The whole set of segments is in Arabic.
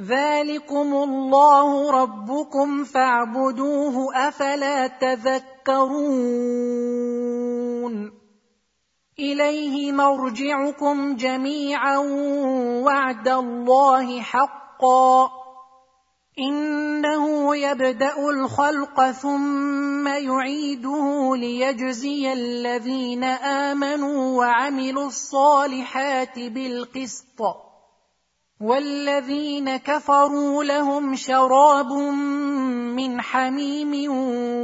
ذلكم الله ربكم فاعبدوه افلا تذكرون اليه مرجعكم جميعا وعد الله حقا انه يبدا الخلق ثم يعيده ليجزي الذين امنوا وعملوا الصالحات بالقسط والذين كفروا لهم شراب من حميم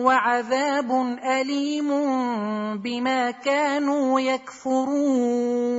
وعذاب اليم بما كانوا يكفرون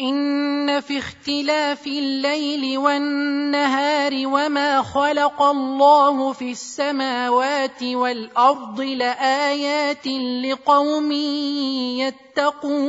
إن في اختلاف الليل والنهار وما خلق الله في السماوات والأرض لآيات لقوم يتقون.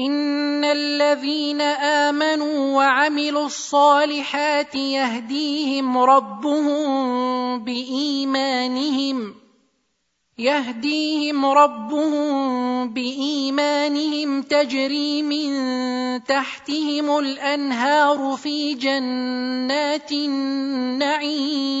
ان الذين امنوا وعملوا الصالحات يهديهم ربهم بايمانهم يهديهم ربهم بايمانهم تجري من تحتهم الانهار في جنات النعيم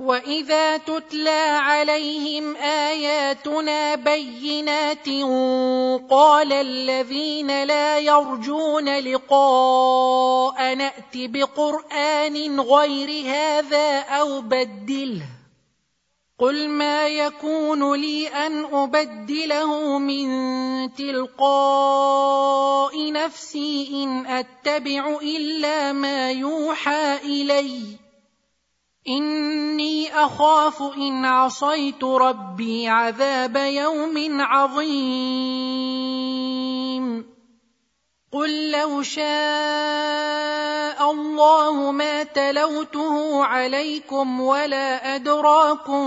واذا تتلى عليهم اياتنا بينات قال الذين لا يرجون لقاء نات بقران غير هذا أو بدله قل ما يكون لي ان ابدله من تلقاء نفسي ان اتبع الا ما يوحى الي إني أخاف إن عصيت ربي عذاب يوم عظيم. قل لو شاء الله ما تلوته عليكم ولا أدراكم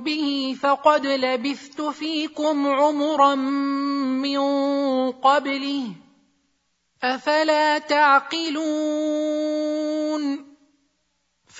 به فقد لبثت فيكم عمرا من قبله. أفلا تعقلون؟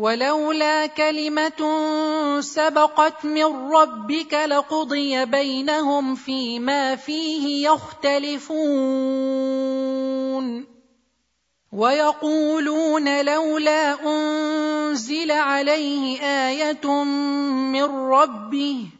ولولا كلمة سبقت من ربك لقضي بينهم فيما فيه يختلفون. ويقولون لولا أنزل عليه آية من ربه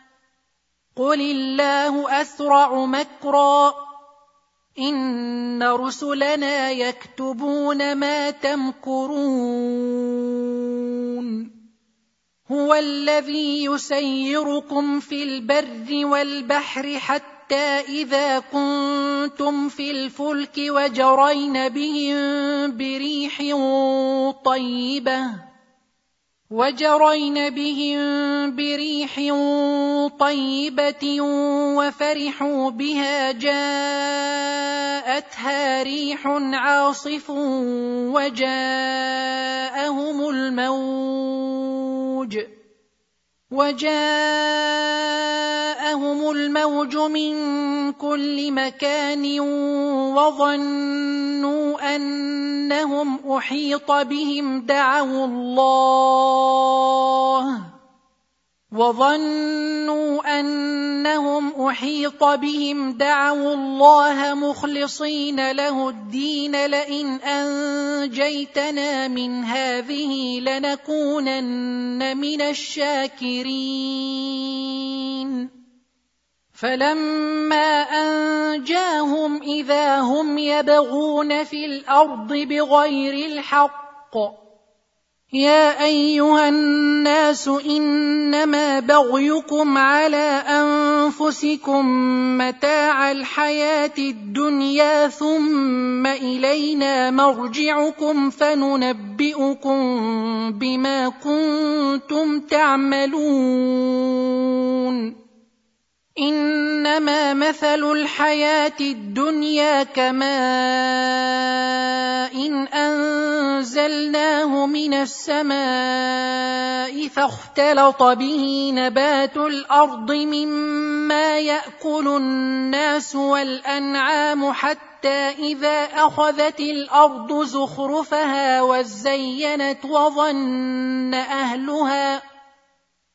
قل الله اسرع مكرا ان رسلنا يكتبون ما تمكرون هو الذي يسيركم في البر والبحر حتى اذا كنتم في الفلك وجرين بهم بريح طيبه وجرين بهم بريح طيبة وفرحوا بها جاءتها ريح عاصف وجاءهم الموج وجاءهم الموج من كل مكان وظنوا أنهم أحيط بهم دعوا الله وظنوا أنهم أحيط بهم دعوا الله مخلصين له الدين لئن أنجيتنا من هذه لنكونن من الشاكرين فلما انجاهم اذا هم يبغون في الأرض بغير الحق يا ايها الناس انما بغيكم على انفسكم متاع الحياة الدنيا ثم الينا مرجعكم فننبئكم بما كنتم تعملون إنما مثل الحياة الدنيا كماء إن أنزلناه من السماء فاختلط به نبات الأرض مما يأكل الناس والأنعام حتى إذا أخذت الأرض زخرفها وزينت وظن أهلها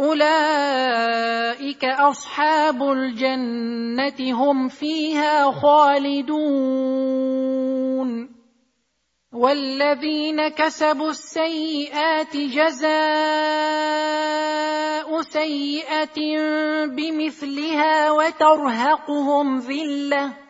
أولئك أصحاب الجنة هم فيها خالدون. والذين كسبوا السيئات جزاء سيئة بمثلها وترهقهم ذلة.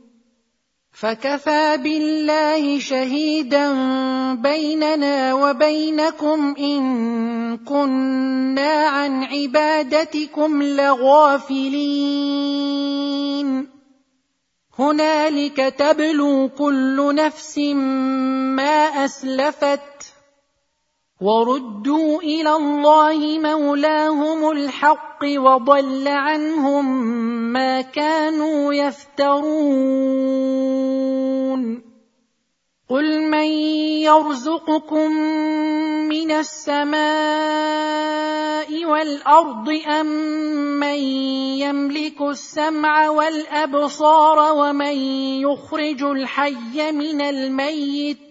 فكفى بالله شهيدا بيننا وبينكم إن كنا عن عبادتكم لغافلين. هنالك تبلو كل نفس ما أسلفت وردوا إلى الله مولاهم الحق وضل عنهم ما كانوا يفترون. قل من يرزقكم من السماء والأرض أم من يملك السمع والأبصار ومن يخرج الحي من الميت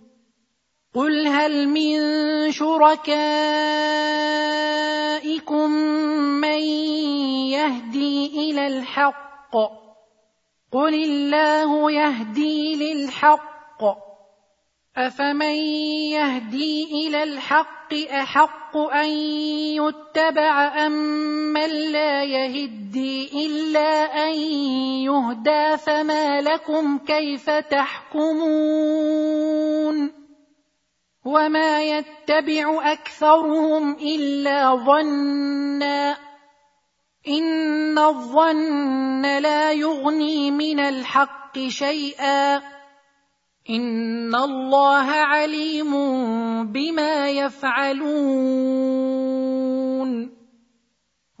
قل هل من شركائكم من يهدي إلى الحق؟ قل الله يهدي للحق. افمن يهدي إلى الحق احق ان يتبع امن أم لا يهدي الا ان يهدى فما لكم كيف تحكمون وما يتبع اكثرهم الا ظنا ان الظن لا يغني من الحق شيئا ان الله عليم بما يفعلون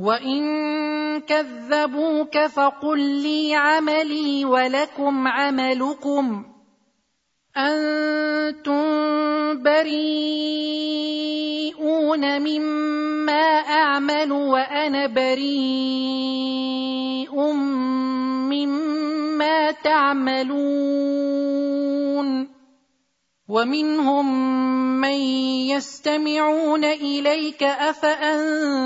وان كذبوك فقل لي عملي ولكم عملكم أنتم بريئون مما اعمل وأنا بريء مما تعملون ومنهم من يستمعون اليك افانت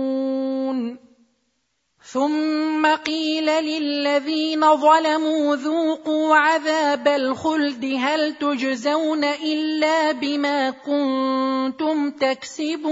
ثم قيل للذين ظلموا ذوقوا عذاب الخلد هل تجزون إلا بما كنتم تكسبون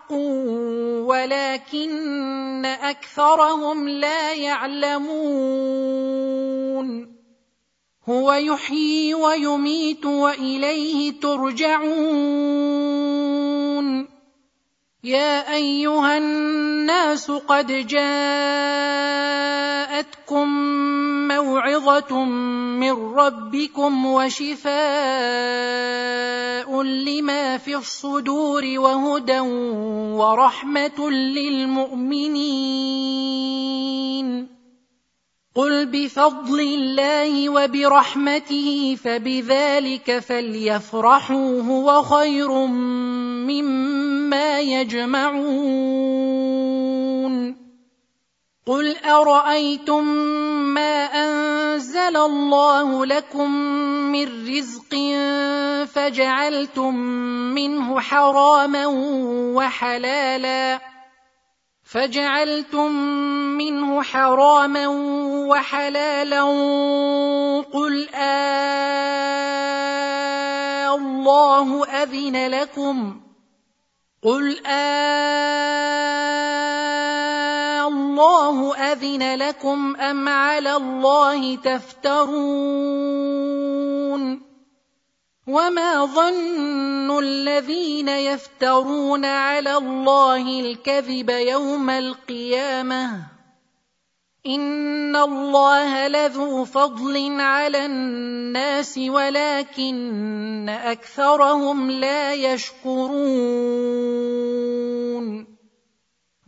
ولكن أكثرهم لا يعلمون. هو يحيي ويميت وإليه ترجعون. يا أيها الناس قد جاءتكم موعظة من ربكم وشفاء لما في الصدور وهدى ورحمة للمؤمنين. قل بفضل الله وبرحمته فبذلك فليفرحوا هو خير مما يجمعون. قل ارايتم ما انزل الله لكم من رزق فجعلتم منه حراما وحلالا فجعلتم منه حراما وحلالا قل آه الله أذن لكم قل آه الله أذن لكم أم على الله تفترون وما ظن الذين يفترون على الله الكذب يوم القيامة إن الله لذو فضل على الناس ولكن أكثرهم لا يشكرون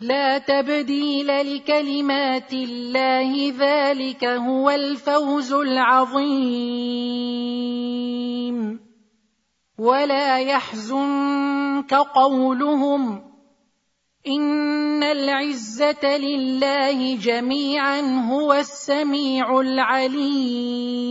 لا تبديل لكلمات الله ذلك هو الفوز العظيم. ولا يحزنك قولهم إن العزة لله جميعا هو السميع العليم.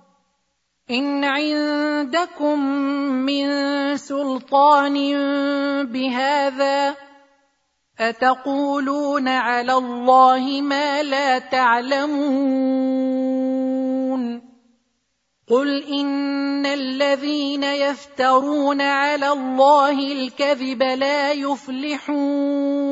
إن عندكم من سلطان بهذا أتقولون على الله ما لا تعلمون قل إن الذين يفترون على الله الكذب لا يفلحون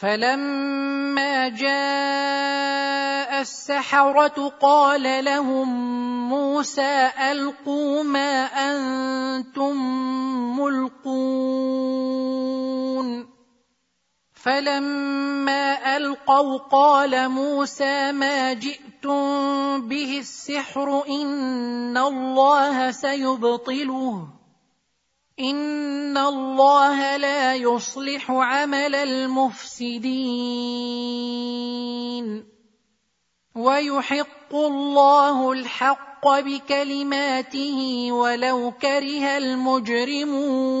فلما جاء السحره قال لهم موسى القوا ما أنتم ملقون فلما القوا قال موسى ما جئتم به السحر ان الله سيبطله ان الله لا يصلح عمل المفسدين ويحق الله الحق بكلماته ولو كره المجرمون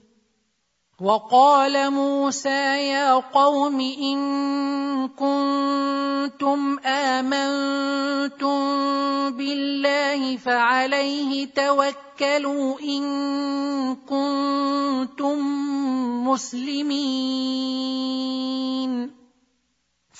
وقال موسى يا قوم إن كنتم آمنتم بالله فعليه توكلوا إن كنتم مسلمين.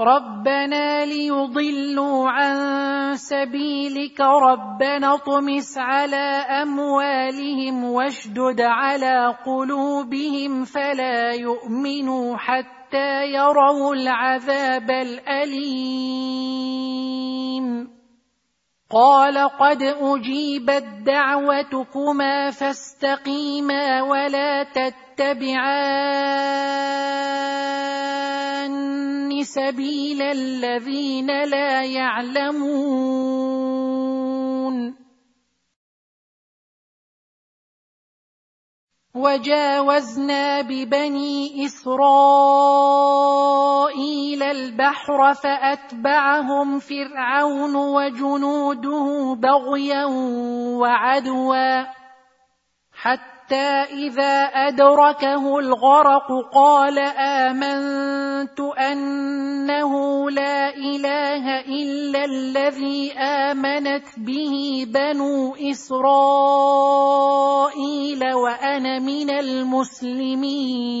ربنا ليضلوا عن سبيلك ربنا اطمس على اموالهم واشدد على قلوبهم فلا يؤمنوا حتى يروا العذاب الاليم قال قد اجيبت دعوتكما فاستقيما ولا تتبعان سبيل الذين لا يعلمون. وجاوزنا ببني إسرائيل البحر فأتبعهم فرعون وجنوده بغيا وعدوا حتى إذا أدركه الغرق قال آمنت أنه لا إله إلا الذي آمنت به بنو إسرائيل وأنا من المسلمين.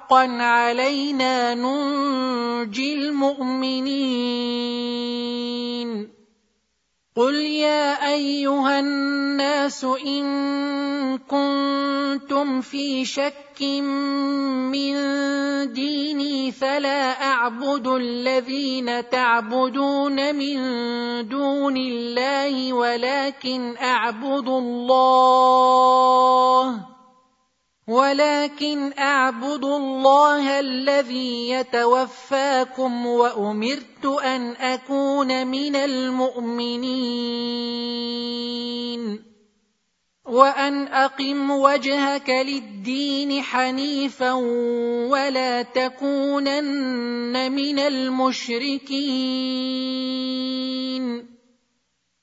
حقا علينا ننجي المؤمنين. قل يا أيها الناس إن كنتم في شك من ديني فلا أعبد الذين تعبدون من دون الله ولكن أعبد الله. ولكن أعبد الله الذي يتوفاكم وأمرت أن أكون من المؤمنين. وأن أقم وجهك للدين حنيفا ولا تكونن من المشركين.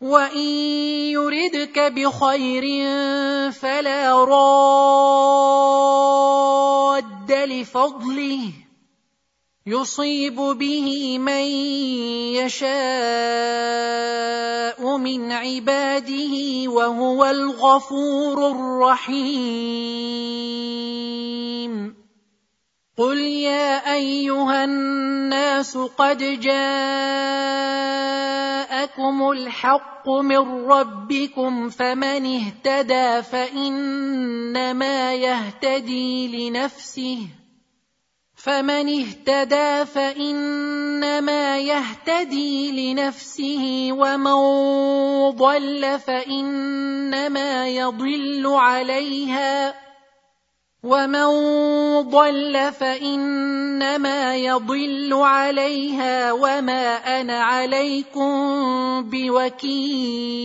وان يردك بخير فلا راد لفضله يصيب به من يشاء من عباده وهو الغفور الرحيم قل يا ايها الناس قد جاءكم الحق من ربكم فمن اهتدى فانما يهتدي لنفسه فمن اهتدى فانما يهتدي لنفسه ومن ضل فانما يضل عليها ومن ضل فانما يضل عليها وما أنا عليكم بوكيل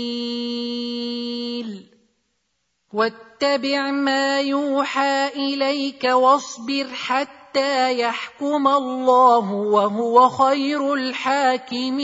واتبع ما يوحى اليك واصبر حتى يحكم الله وهو خير الحاكمين